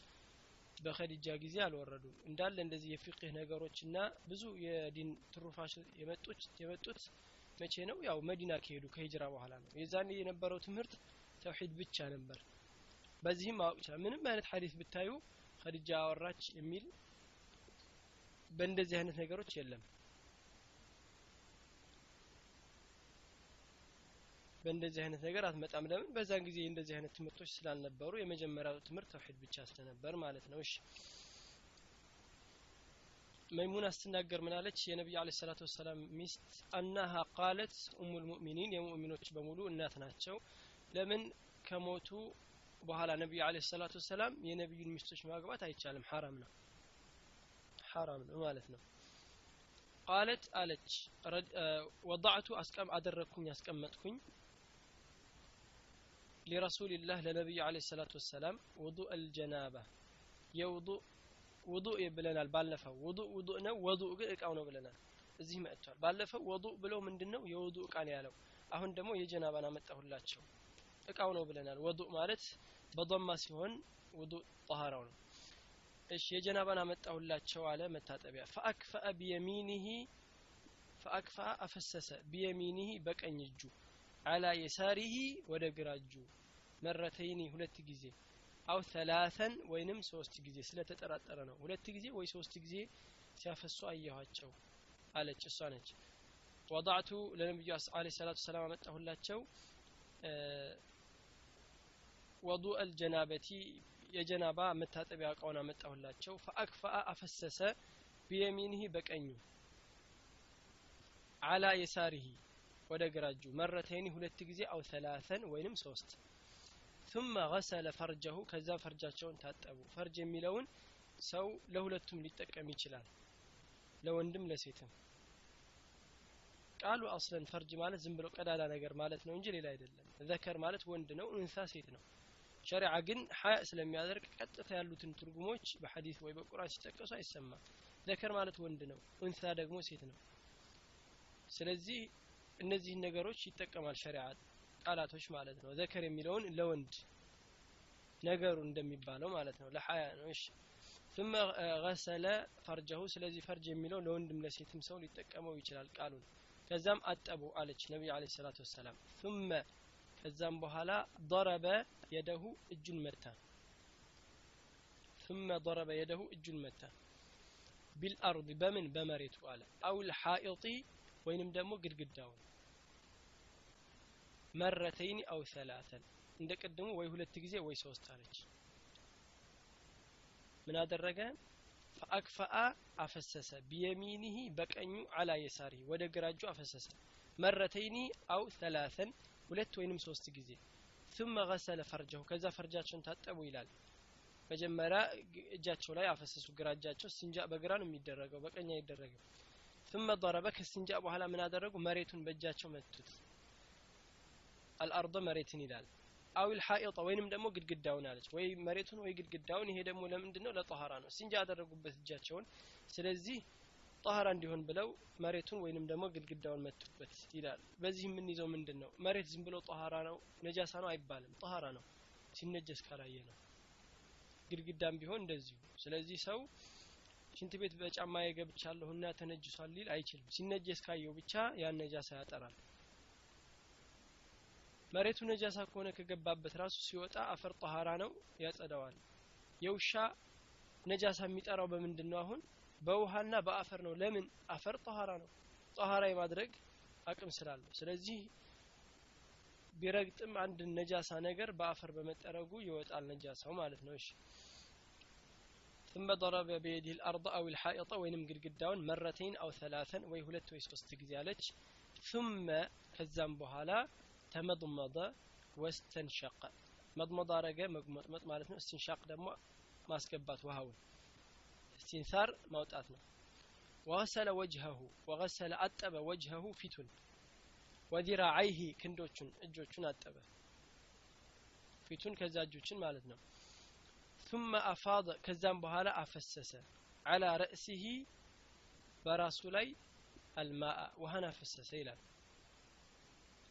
S1: በኸዲጃ ጊዜ አልወረዱም። እንዳለ እንደዚህ የፊቅህ ነገሮች እና ብዙ የዲን ትሩፋሽ የመጡት መቼ ነው? ያው መዲና ከሄዱ ከሂጅራ በኋላ ነው። የዛኔ የነበረው ትምህርት ተውሂድ ብቻ ነበር። በዚህም ማወቅ ይችላል ምንም አይነት ሀዲስ ብታዩ ኸዲጃ አወራች የሚል በእንደዚህ አይነት ነገሮች የለም በእንደዚህ አይነት ነገር አትመጣም። ለምን? በዛን ጊዜ እንደዚህ አይነት ትምህርቶች ስላልነበሩ የመጀመሪያው ትምህርት ተውሂድ ብቻ ስለነበር ማለት ነው። እሺ። መይሙና ስትናገር ምናለች የነቢዩ አለ ሰላቱ ወሰላም ሚስት አናሃ ቃለት ኡሙ ልሙእሚኒን የሙእሚኖች በሙሉ እናት ናቸው። ለምን? ከሞቱ በኋላ ነቢዩ አለ ሰላቱ ወሰላም የነቢዩን ሚስቶች ማግባት አይቻልም። ሐራም ነው። ሐራም ነው ማለት ነው። ቃለት አለች። አስቀም አደረግኩኝ አስቀመጥኩኝ ሊረሱልላህ ለነቢዩ አለ ሰላቱ ወሰላም ውዱእ አልጀናባ የውዱእ ውዱእ ብለናል ባለፈው። ውዱእ ውዱእ ነው። ወዱእ ግን እቃው ነው እዚህ መጥቷል። ባለፈው ወዱእ ብለው ምንድነው? የውዱእ እቃ ነው ያለው። አሁን ደግሞ የጀናባን አመጣሁላቸው። እቃው ነው ብለናል። ወዱእ ማለት በضማ ሲሆን ውዱእ ጠሃራው ነው። እሺ የጀናባን አመጣሁላቸው አለ መታጠቢያ። ፈአክፈአ ቢየሚኒሂ ፈአክፈአ አፈሰሰ። ቢየሚኒሂ በቀኝ እጁ አላ የሳሪሂ ወደ ግራ እጁ መረተይኒ ሁለት ጊዜ አው ተላተን ወይንም ሶስት ጊዜ ስለተጠራጠረ ነው። ሁለት ጊዜ ወይ ሶስት ጊዜ ሲያፈሱ አየኋቸው አለች። እሷ ነች። ወضعቱ ለነቢዩ አለ ሰላቱ ሰላም አመጣሁላቸው። ወዱ አልጀናበቲ የጀናባ መታጠቢያ እቃውን አመጣሁላቸው። ፈአክፈአ አፈሰሰ ቢየሚንህ በቀኙ አላ የሳሪሂ ወደ ግራ እጁ መረተይኒ ሁለት ጊዜ አው ሰላተን ወይንም ሶስት ثم غسل فرجه ከዛ ፈርጃቸውን ታጠቡ ፈርጅ የሚለውን ሰው ለሁለቱም ሊጠቀም ይችላል ለወንድም ለሴትም ቃሉ አስለን ፈርጅ ማለት ዝም ብሎ ቀዳዳ ነገር ማለት ነው እንጂ ሌላ አይደለም ዘከር ማለት ወንድ ነው እንሳ ሴት ነው ሸሪዓ ግን ሀያ ስለሚያደርግ ቀጥታ ያሉትን ትርጉሞች በሐዲስ ወይ በቁርአን ሲጠቀሱ አይሰማም ዘከር ማለት ወንድ ነው እንሳ ደግሞ ሴት ነው ስለዚህ እነዚህን ነገሮች ይጠቀማል ሸሪዓ ቃላቶች ማለት ነው ዘከር የሚለውን ለወንድ ነገሩ እንደሚባለው ማለት ነው ለሀያ ነው እሺ ثم غسل فرجه ስለዚህ ፈርጅ የሚለው ለወንድም ለሴትም ሰው ሊጠቀመው ይችላል ቃሉን ከዛም አጠቡ አለች ነቢዩ አለ ሰላቱ ወሰላም ثم ከዛም በኋላ ضرب የደሁ እጁን መታ ثم ضرب የደሁ እጁን መታ ቢልአርድ በምን በመሬቱ አለ አው ልሓኢጢ ወይንም ደግሞ ግድግዳውን መረተይን አው ሰላተን እንደ ቅድሙ ወይ ሁለት ጊዜ ወይ ሶስት አለች ምን አደረገ ፈአክፈአ አፈሰሰ ቢየሚኒህ በቀኙ አላ የሳሪ ወደ ግራ እጁ አፈሰሰ መረተይኒ አው ሰላተን ሁለት ወይንም ሶስት ጊዜ ثم غسل فرجه ከዛ ፈርጃቸውን ታጠቡ ይላል መጀመሪያ እጃቸው ላይ አፈሰሱ ግራ እጃቸው ስንጃ በግራ ነው የሚደረገው በቀኝ አይደረግም ثم ضربه ከስንጃ በኋላ ምን አደረጉ? መሬቱን በእጃቸው መቱት። አልአርض መሬትን ይላል። አው ልሐኢጣ ወይንም ደግሞ ግድግዳውን አለች። ወይ መሬቱን ወይ ግድግዳውን። ይሄ ደግሞ ለምንድን ነው ለጠሃራ ነው። ሲንጃ ያደረጉበት እጃቸውን። ስለዚህ ጠሃራ እንዲሆን ብለው መሬቱን ወይንም ደግሞ ግድግዳውን መቱበት ይላል። በዚህ የምንይዘው ምንድን ነው መሬት ዝም ብሎ ጠሃራ ነው ነጃሳ ነው አይባልም። ጠሃራ ነው። ሲነጀስ ካላየ ነው ግድግዳም ቢሆን እንደዚሁ። ስለዚህ ሰው ሽንት ቤት በጫማ የገብቻለሁና ተነጅሷል ሊል አይችልም። ሲነጀስ ካየው ብቻ ያን ነጃሳ ያጠራል። መሬቱ ነጃሳ ከሆነ ከገባበት ራሱ ሲወጣ አፈር ጠሃራ ነው ያጸዳዋል የውሻ ነጃሳ የሚጠራው በምንድን ነው አሁን? በውሃና በአፈር ነው። ለምን? አፈር ጠሃራ ነው። ጠሃራ የማድረግ አቅም ስላለው። ስለዚህ ቢረግጥም አንድ ነጃሳ ነገር በአፈር በመጠረጉ ይወጣል ነጃሳው ማለት ነው። እሺ ثم ضرب بيده الأرض أو الحائط أو ينمقر قداون مرتين أو ثلاثا ويهلت ويسفست قزيالك ثم كزان بهالا تمضمض واستنشق. مضمض رقا مضمالتنا استنشاق دمو ما سكبات وهو استنثار موتاتنا. وغسل وجهه وغسل أتب وجهه فتن. وذراعيه كندوتشن أجوتشن أتب فتن كزاجوتشن مالتنا. ثم أفاض كزام بهالا أفسس على رأسه براسولي الماء وهنا فسس إلى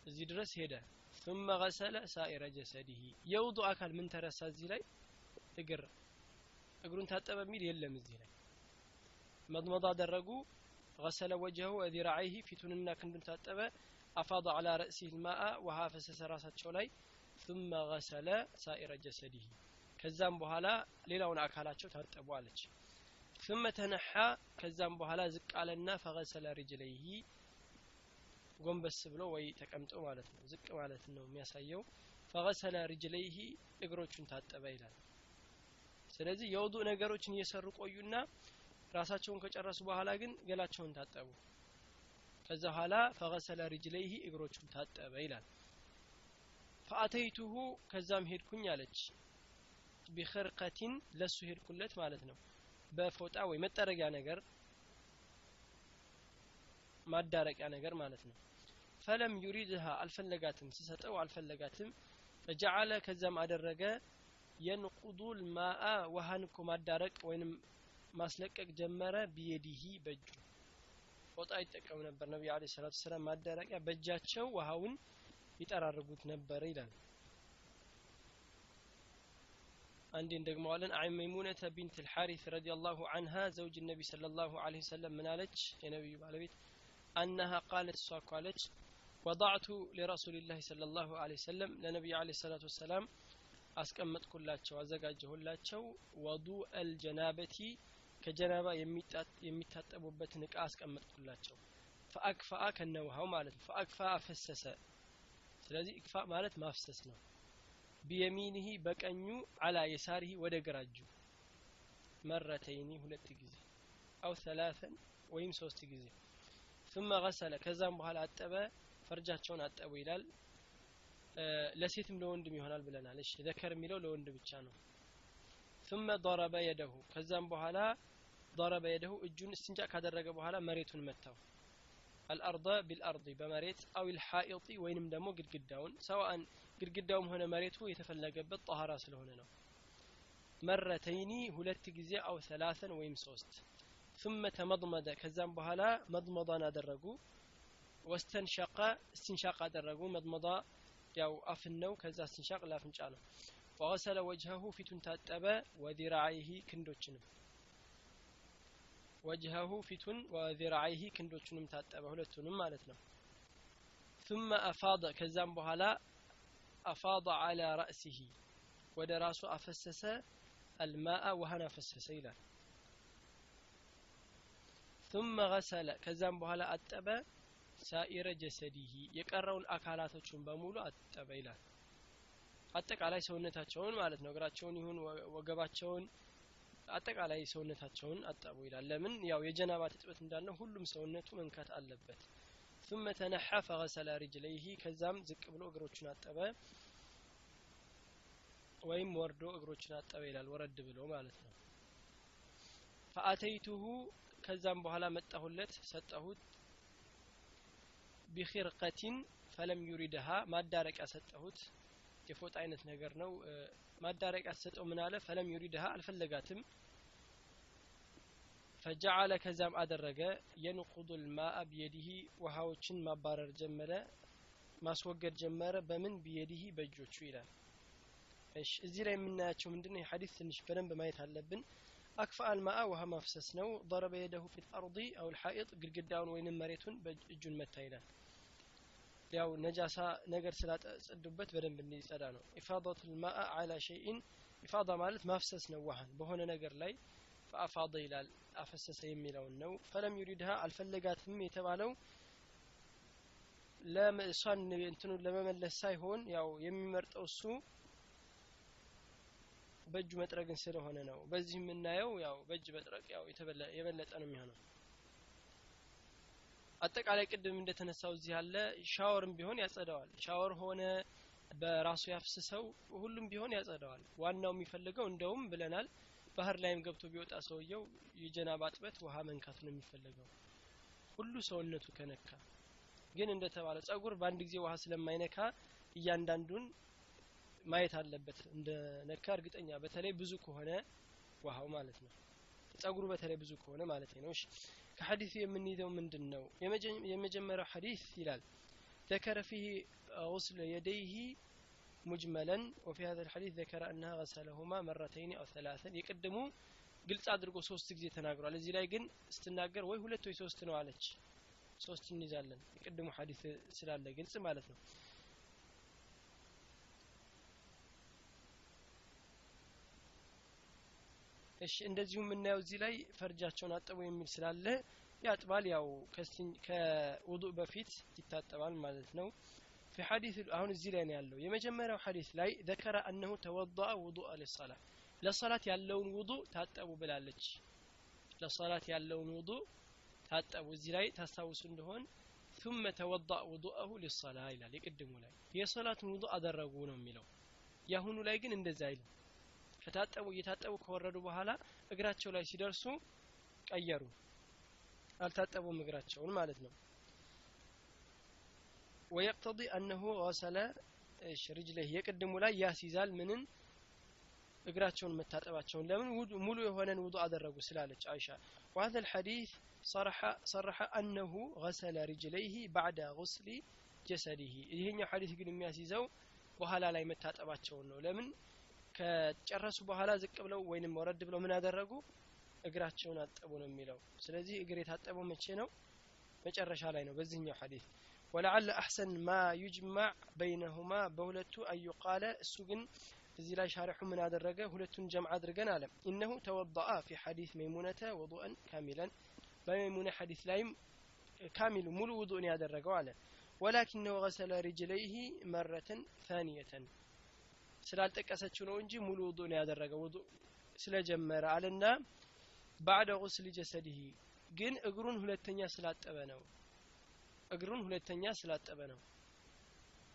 S1: زيدرس هدا ثم غسل سائر جسده. يوضو أكل من ترسى زيلي እግር። እግሩን ታጠበ የሚል የለም እዚህ ላይ። መድመድ አደረጉ። غسل وجهه وذراعيه ፊቱንና ክንዱን ታጠበ። أفاض على رأسه الماء وها فسس راسه ثم غسل سائر جسده. ከዛም በኋላ ሌላውን አካላቸው ታጠቡ አለች። ثم ተነሓ ከዛም በኋላ ዝቅ አለና ፈገሰለ ርጅለይሂ ጎንበስ ብሎ ወይ ተቀምጦ ማለት ነው። ዝቅ ማለት ነው የሚያሳየው። ፈገሰለ ርጅለይሂ እግሮቹን ታጠበ ይላል። ስለዚህ የውዱ ነገሮችን እየሰሩ ቆዩና ራሳቸውን ከጨረሱ በኋላ ግን ገላቸውን ታጠቡ። ከዛ በኋላ ፈገሰለ ርጅለይሂ እግሮቹን ታጠበ ይላል። ፈአተይቱሁ ከዛም ሄድኩኝ አለች። ቢክርቀቲን ለሱ ሄድኩለት ማለት ነው። በፎጣ ወይ መጠረጊያ ነገር ማዳረቂያ ነገር ማለት ነው። ፈለም ዩሪድሃ አልፈለጋትም ስሰጠው አልፈለጋትም። ፈጀዓለ ከዛም አደረገ። የንቁዱ ልማአ ውሃን እኮ ማዳረቅ ወይንም ማስለቀቅ ጀመረ። ቢየዲሂ በእጁ ፎጣ ይጠቀሙ ነበር። ነቢዩ አለ ሰላቱ ሰላም ማዳረቂያ በእጃቸው ውሃውን ይጠራርጉት ነበር ይላል አንዴ እንደግመዋለን። عن ميمونة بنت الحارث رضي الله عنها زوج النبي صلى الله عليه وسلم ምናለች የነቢዩ ባለቤት አናሃ ቃለት እሷ ኳለች ወضዕቱ ሊረሱልላህ ስለ ላሁ ለ ወሰለም ለነቢዩ عليه الصلاة والسلام አስቀመጥኩላቸው አዘጋጀሁላቸው። وضوء الجنابة ከጀናባ የሚታጠቡበትን እቃ አስቀመጥኩላቸው። ፈአክፋአ ከነ ውሃው ማለት ነው። ፈአክፋአ ፈሰሰ። ስለዚህ እክፋ ማለት ማፍሰስ ነው ቢየሚንህ በቀኙ አላ የሳሪህ ወደ ግራጁ። መረተይኒ ሁለት ጊዜ አው ሰላሰን ወይም ሶስት ጊዜ። ثم غسل ከዛም በኋላ አጠበ ፈርጃቸውን አጠቡ ይላል። ለሴትም ለወንድም ይሆናል ብለናል። እሺ ዘከር የሚለው ለወንድ ብቻ ነው። ثم ضرب يده ከዛም በኋላ ضرب የደሁ እጁን እስንጫ ካደረገ በኋላ መሬቱን መታው። الأرض بالأرض بمريت أو الحائط وينم دمو قد قداون ግድግዳውም ሆነ መሬቱ የተፈለገበት ጠሃራ ስለሆነ ነው። መረተይኒ ሁለት ጊዜ አው ሰላሰን ወይም ሶስት። ثم ተመضመደ ከዛም በኋላ መضመضን አደረጉ። ወስተንሻቀ استنشاق አደረጉ። መضመض ያው አፍን ነው ከዛ استنشاق ለአፍንጫ ነው። ወገሰለ ወጅሀሁ ፊቱን ታጠበ። ወዚራዓይሂ ክንዶችንም ወጅሀሁ ፊቱን ወዚራዓይሂ ክንዶቹንም ታጠበ። ሁለቱንም ማለት ነው። ثم أفاض ከዛም በኋላ أفاض على رأسه ወደ ራሱ አፈሰሰ الماء ውሃን አፈሰሰ ይላል ثم غسل ከዛም በኋላ አጠበ ሳኢረ ጀሰዲሂ የቀረውን አካላቶቹን በሙሉ አጠበ ይላል አጠቃላይ ሰውነታቸውን ማለት ነው እግራቸውን ይሁን ወገባቸውን አጠቃላይ ሰውነታቸውን አጠቡ ይላል ለምን ያው የጀናባ ትጥበት እንዳልነው ሁሉም ሰውነቱ መንካት አለበት ثم ተነሐ ፈገሰለ ሪጅለይሂ ከዛም ዝቅ ብሎ እግሮቹን አጠበ። ወይም ወርዶ እግሮችን አጠበ ይላል ወረድ ብሎ ማለት ነው። ፈአተይቱሁ ከዛም በኋላ መጣሁለት ሰጠሁት። ቢኺርቀቲን ፈለም ዩሪድሃ ማዳረቂያ ሰጠሁት። የፎጣ አይነት ነገር ነው። ማዳረቂያ ሰጠው ምን አለ? ፈለም ዩሪድሃ አልፈለጋትም። ፈጀዓለ ከዛም አደረገ የንቁዱ ልማአ ቢየዲህ ውሃዎችን ማባረር ጀመረ ማስወገድ ጀመረ በምን ቢየዲህ በእጆቹ ይላል እሺ እዚህ ላይ የምናያቸው ምንድነው የሐዲስ ትንሽ በደንብ ማየት አለብን አክፋ አልማአ ውሃ ማፍሰስ ነው ضرب يده في الأرض أو الحائط ግድግዳውን ወይንም መሬቱን በእጁን መታ ይላል ያው ነጃሳ ነገር ስላጸዱበት በደንብ እንዲጸዳ ነው ኢፋዳቱ ልማአ አላ ሸይን ኢፋዳ ማለት ማፍሰስ ነው ውሃን በሆነ ነገር ላይ ፈአፋደ ይላል አፈሰሰ የሚለውን ነው። ፈለም ዩሪድሃ አልፈለጋትም የተባለው እሷን እንትኑን ለመመለስ ሳይሆን ያው የሚመርጠው እሱ በእጁ መጥረግን ስለሆነ ነው። በዚህ የምናየው ያው በእጅ መጥረቅ ያው የበለጠ ነው የሚሆነው። አጠቃላይ ቅድም እንደተነሳው እዚህ ያለ ሻወርም ቢሆን ያጸደዋል። ሻወር ሆነ በራሱ ያፍስሰው ሁሉም ቢሆን ያጸደዋል። ዋናው የሚፈልገው እንደውም ብለናል ባህር ላይም ገብቶ ቢወጣ ሰውየው የጀናባ ጥበት ውሃ መንካት ነው የሚፈልገው ሁሉ ሰውነቱ ከነካ ግን እንደተባለ ጸጉር በአንድ ጊዜ ውሃ ስለማይነካ እያንዳንዱን ማየት አለበት እንደ ነካ እርግጠኛ በተለይ ብዙ ከሆነ ውሃው ማለት ነው ጸጉሩ በተለይ ብዙ ከሆነ ማለት ነው እሺ ከሐዲሱ የምንይዘው ምንድን ነው የመጀመሪያው ሐዲስ ይላል ذكر فيه غسل يديه ሙጅመለን ወፊ ሀዘ ልሐዲስ ዘከረ እነሃ ገሰለሁማ መረተይኒ አው ሰላሰን የቅድሙ ግልጽ አድርጎ ሶስት ጊዜ ተናግሯል። እዚህ ላይ ግን ስትናገር ወይ ሁለት ወይ ሶስት ነው አለች። ሶስት እንይዛለን። የቅድሙ ሀዲስ ስላለ ግልጽ ማለት ነው። እሺ እንደዚሁ የምናየው እዚህ ላይ ፈርጃቸውን አጠቡ የሚል ስላለ ያጥባል። ያው ከውዱእ በፊት ይታጠባል ማለት ነው። في حديث አሁን እዚህ ላይ ነው ያለው የመጀመሪያው ሐዲስ ላይ ذكر أنه توضأ وضوء للصلاة ለሰላት ያለውን ውዱእ ታጠቡ ብላለች ለሰላት ያለውን ውዱእ ታጠቡ እዚህ ላይ ታስታውሱ እንደሆን ثم توضأ وضوءه للصلاة ይላል የቅድሙ ላይ የሰላትን ውዱእ አደረጉ ነው የሚለው የአሁኑ ላይ ግን እንደዛ አይልም ከታጠቡ እየታጠቡ ከወረዱ በኋላ እግራቸው ላይ ሲደርሱ ቀየሩ አልታጠቡም እግራቸውን ማለት ነው ويقتضي أنه غسل ايش رجله የቅድሙ ላይ ያስይዛል ምንን እግራቸውን መታጠባቸውን ለምን ሙሉ የሆነን ውዱ አደረጉ ስላለች አይሻ وهذا الحديث صرح صرح أنه غسل رجليه بعد غسل جسده ይሄኛው ሐዲስ ግን የሚያስይዘው በኋላ ላይ መታጠባቸውን ነው ለምን ከጨረሱ በኋላ ዝቅ ብለው ወይንም ወረድ ብለው ምን አደረጉ እግራቸውን አጠቡ ነው የሚለው ስለዚህ እግር የታጠበው መቼ ነው መጨረሻ ላይ ነው በዚህኛው ሐዲስ ወለዓለ አሕሰን ማ ዩጅማዕ በይነሁማ በሁለቱ አዩቃለ እሱ ግን እዚህ ላይ ሻሪሑ ምን አደረገ? ሁለቱን ጀምዓ አድርገን አለ። ኢነሁ ተወضአ ፊ ሐዲስ መይሙነተ ውضኡን ካሚለን በመይሙነ ሐዲስ ላይም ካሚሉ ሙሉ ውضኡን ያደረገው አለ። ወላኪነሁ ገሰለ ሪጅለይህ መረተን ታንየተን ስላልጠቀሰችው ነው እንጂ ሙሉ ውضኡን ያደረገው ውضኡ ስለጀመረ አለና ባዕደ ጉስል ጀሰድህ ግን እግሩን ሁለተኛ ስላጠበ ነው። እግሩን ሁለተኛ ስላጠበ ነው።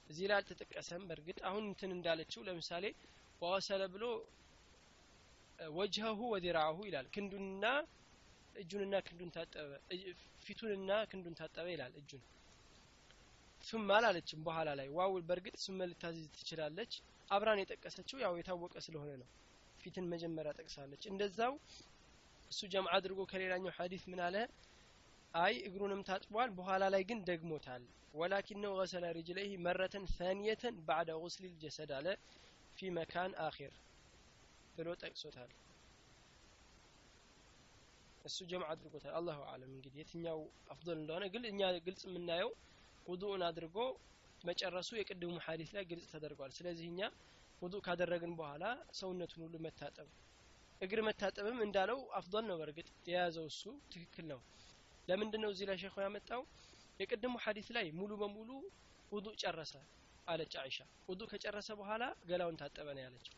S1: እዚህ ላይ አልተጠቀሰም። በእርግጥ አሁን እንትን እንዳለችው ለምሳሌ وغسل ብሎ وجهه وذراعيه ይላል። ክንዱንና እጁንና ክንዱን ታጠበ ፊቱንና ክንዱን ታጠበ ይላል እጁን። ثم አላለችም በኋላ ላይ። واو በእርግጥ ثم ልታዝዝ ትችላለች። አብራን የጠቀሰችው ያው የታወቀ ስለሆነ ነው። ፊትን መጀመሪያ ጠቅሳለች። እንደዛው እሱ ጀምዓ አድርጎ ከሌላኛው ሐዲስ ምን አለ አይ እግሩንም ታጥቧል በኋላ ላይ ግን ደግሞታል። ወላኪነው ገሰለ ሪጅለይህ መረተን ታኒየተን ባዕደ ጉስል ልጀሰድ አለ ፊ መካን አኺር ብሎ ጠቅሶታል። እሱ ጀምዓ አድርጎታል። አላሁ አለም እንግዲህ የትኛው አፍضል እንደሆነ ግን እኛ ግልጽ የምናየው ውዱእን አድርጎ መጨረሱ የቅድሙ ሐዲስ ላይ ግልጽ ተደርጓል። ስለዚህ እኛ ውዱእ ካደረግን በኋላ ሰውነቱን ሁሉ መታጠብ እግር መታጠብም እንዳለው አፍضል ነው። በእርግጥ የያዘው እሱ ትክክል ነው ለምንድን ነው እዚህ ላይ ሼኹ ያመጣው? የቅድሙ ሐዲስ ላይ ሙሉ በሙሉ ውዱእ ጨረሰ አለች አይሻ። ውዱእ ከጨረሰ በኋላ ገላውን ታጠበ ነው ያለችው።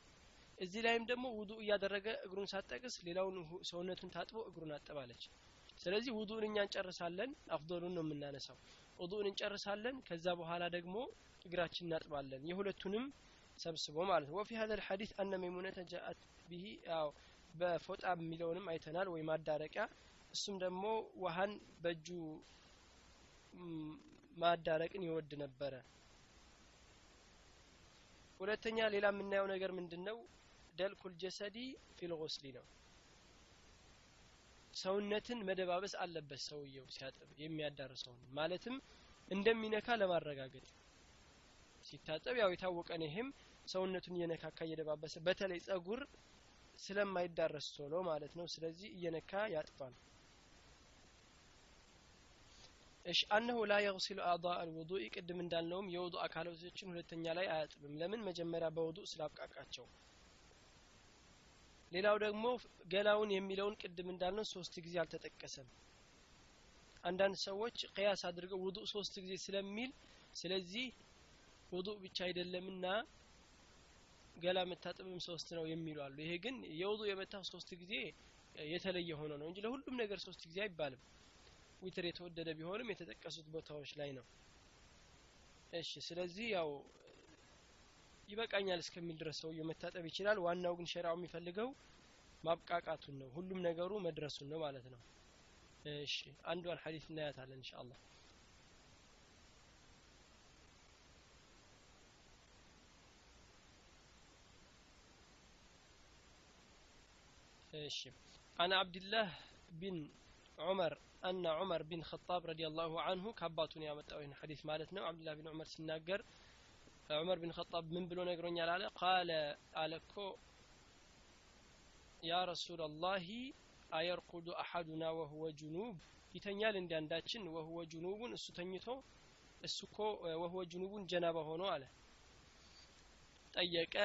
S1: እዚህ ላይም ደግሞ ውዱእ እያደረገ እግሩን ሳጠቅስ ሌላውን ሰውነቱን ታጥቦ እግሩን አጠባለች። ስለዚህ ውዱእን እኛ እንጨርሳለን አፍዶሉን ነው የምናነሳው። ውዱእን እንጨርሳለን ከዛ በኋላ ደግሞ እግራችን እናጥባለን የሁለቱንም ሰብስቦ ማለት ነው። ወፊ ሀዘል ሐዲስ አነ መይሙነተ ጃአት ቢሂ ያው በፎጣ የሚለውንም አይተናል ወይ ማዳረቂያ እሱም ደግሞ ውሃን በእጁ ማዳረቅን ይወድ ነበረ። ሁለተኛ ሌላ የምናየው ነገር ምንድን ነው ደልኩል ጀሰዲ ፊል ጉስሊ ነው። ሰውነትን መደባበስ አለበት ሰውየው ሲያጥብ የሚያዳርሰውን ማለትም እንደሚነካ ለማረጋገጥ ሲታጠብ ያው የታወቀ ነው። ይሄም ሰውነቱን እየነካካ እየደባበሰ በተለይ ጸጉር ስለማይዳረስ ቶሎ ማለት ነው። ስለዚህ እየነካ ያጥፋል እሺ አነሁ ላ የግሲሉ አዕዳ አልውዱእ ቅድም እንዳልነውም የውዱ አካላቶችን ሁለተኛ ላይ አያጥብም። ለምን? መጀመሪያ በውዱ ስላብቃቃቸው። ሌላው ደግሞ ገላውን የሚለውን ቅድም እንዳልነው ሶስት ጊዜ አልተጠቀሰም። አንዳንድ ሰዎች ቅያስ አድርገው ውዱ ሶስት ጊዜ ስለሚል ስለዚህ ውዱ ብቻ አይደለምና ገላ መታጠብም ሶስት ነው የሚሉ አሉ። ይሄ ግን የውዱ የመታ ሶስት ጊዜ የተለየ ሆኖ ነው እንጂ ለሁሉም ነገር ሶስት ጊዜ አይባልም። ዊትር የተወደደ ቢሆንም የተጠቀሱት ቦታዎች ላይ ነው። እሺ ስለዚህ ያው ይበቃኛል እስከሚል ድረስ ሰውየው መታጠብ ይችላል። ዋናው ግን ሸሪዓው የሚፈልገው ማብቃቃቱን ነው። ሁሉም ነገሩ መድረሱን ነው ማለት ነው። እሺ አንዷን ሐዲስ እናያታለን ኢንሻአላህ። እሺ عن عبد الله بن عمر أن عمر بن الخطاب رضي الله عنه ከአባቱን ያመጣው ይህን ሐዲስ ማለት ነው አብዱላህ ቢን ዑመር ሲናገር ዑመር ቢን ኸጣብ ምን ብሎ ነግሮኛል አለ قال አለ እኮ ያ ረሱላላሂ አየርቁዱ አሐዱና ወሁወ ጁኑብ ይተኛል እንዲያንዳችን ወሁወ ጁኑቡን እሱ ተኝቶ እሱ እኮ ወሁወ ጁኑቡን ጀናባ ሆኖ አለ ጠየቀ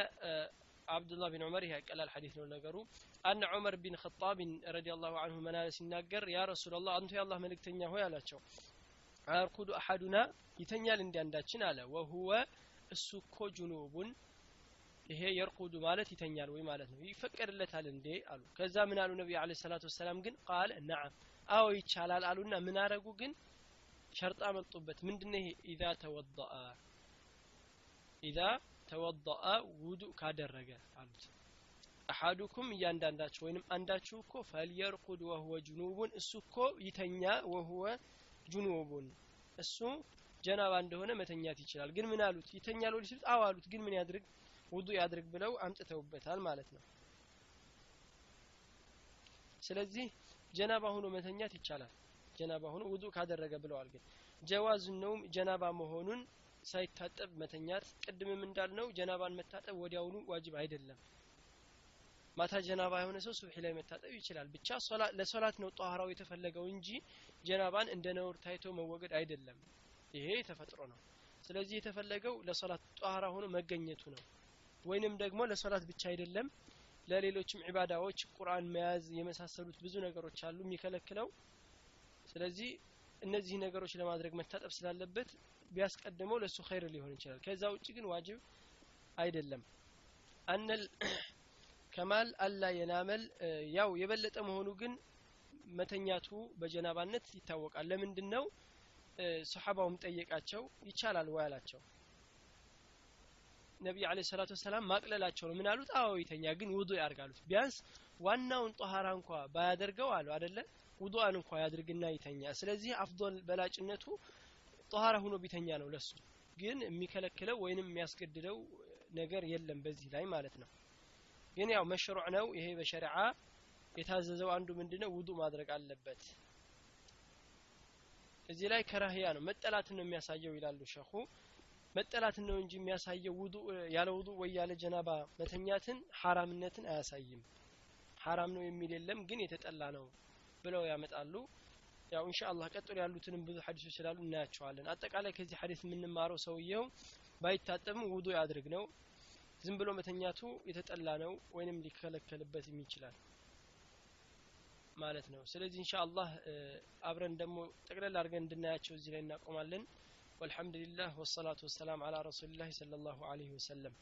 S1: አብዱላህ ቢን ዑመር ይህ ያቀላል ሐዲስ ነው ነገሩ አነ ዑመር ቢን ኸጣብን ረዲየላሁ አንሁ መናለ ሲናገር ያ ረሱላላህ አንቱ የአላህ መልእክተኛ ሆይ አላቸው። አያርኩዱ አሐዱና ይተኛል እንዲያንዳችን አለ። ወሁወ እሱ እኮ ጁኑቡን ይሄ የርቁዱ ማለት ይተኛል ወይ ማለት ነው። ይፈቀድለታል እንዴ አሉ። ከዛ ምን አሉ ነቢዩ አለ ሰላቱ ወሰላም ግን ቃል ነዓም አዎ ይቻላል አሉና ምን አረጉ ግን? ሸርጣ መጡበት። ምንድነው ይሄ? ኢዛ ተወضአ ኢዛ ተወضአ ውዱእ ካደረገ አሉት አሐዱኩም እያንዳንዳችሁ ወይንም አንዳችሁ እኮ ፈልየርቁድ ወህወ ጁኑቡን እሱ እኮ ይተኛ ወህወ ጁኑቡን እሱ ጀናባ እንደሆነ መተኛት ይችላል። ግን ምን አሉት? ይተኛል ወዲ ሲሉት አዎ አሉት። ግን ምን ያድርግ? ውዱ ያድርግ ብለው አምጥተውበታል ማለት ነው። ስለዚህ ጀናባ ሆኖ መተኛት ይቻላል። ጀናባ ሆኖ ውዱ ካደረገ ብለዋል ግን ጀዋዝ ነውም ጀናባ መሆኑን ሳይታጠብ መተኛት ቅድምም እንዳልነው ጀናባን መታጠብ ወዲያውኑ ዋጅብ አይደለም። ማታ ጀናባ የሆነ ሰው ሱብሒ ላይ መታጠብ ይችላል። ብቻ ለሶላት ነው ጧሃራው የተፈለገው እንጂ ጀናባን እንደ ነውር ታይቶ መወገድ አይደለም። ይሄ ተፈጥሮ ነው። ስለዚህ የተፈለገው ለሶላት ጧሃራ ሆኖ መገኘቱ ነው። ወይንም ደግሞ ለሶላት ብቻ አይደለም ለሌሎችም ዒባዳዎች ቁርአን መያዝ የመሳሰሉት ብዙ ነገሮች አሉ የሚከለክለው። ስለዚህ እነዚህ ነገሮች ለማድረግ መታጠብ ስላለበት ቢያስቀድመው ለሱ ኸይር ሊሆን ይችላል። ከዛ ውጭ ግን ዋጅብ አይደለም። አነል ከማል አላ የናመል ያው የበለጠ መሆኑ ግን መተኛቱ በጀናባነት ይታወቃል። ለምንድን ነው ሰሓባውም ጠየቃቸው ይቻላል ወይ አላቸው። ነቢይ አለ ሰላቱ ወሰላም ማቅለላቸው ነው። ምን አሉት? አዎ ይተኛ ግን ውዱ ያርጋሉት። ቢያንስ ዋናውን ጧሃራ እንኳ ባያደርገው አሉ አደለ ውዱአን እንኳ ያድርግና ይተኛ። ስለዚህ አፍዶል በላጭነቱ ጧሃራ ሁኖ ቢተኛ ነው ለሱ። ግን የሚከለክለው ወይንም የሚያስገድደው ነገር የለም በዚህ ላይ ማለት ነው። ግን ያው መሽሩዕ ነው። ይሄ በሸሪዓ የታዘዘው አንዱ ምንድነው? ውዱ ማድረግ አለበት። እዚህ ላይ ከራህያ ነው። መጠላትን ነው የሚያሳየው ይላሉ ሸኹ። መጠላትን ነው እንጂ የሚያሳየው ውዱ ያለ ውዱ ወይ ያለ ጀናባ መተኛትን ሐራምነትን አያሳይም። ሐራም ነው የሚል የለም ግን የተጠላ ነው ብለው ያመጣሉ ያው ኢንሻአላህ ቀጥሎ ያሉትንም ብዙ ሐዲሶች ስላሉ እናያቸዋለን አጠቃላይ ከዚህ ሐዲስ የምንማረው ሰውየው ባይታጠብም ውዱ ያድርግ ነው ዝም ብሎ መተኛቱ የተጠላ ነው ወይንም ሊከለከልበት ይችላል ማለት ነው ስለዚህ ኢንሻአላህ አብረን ደግሞ ጠቅለል አድርገን እንድናያቸው እዚህ ላይ እናቆማለን والحمد لله والصلاة والسلام على رسول الله صلى الله عليه وسلم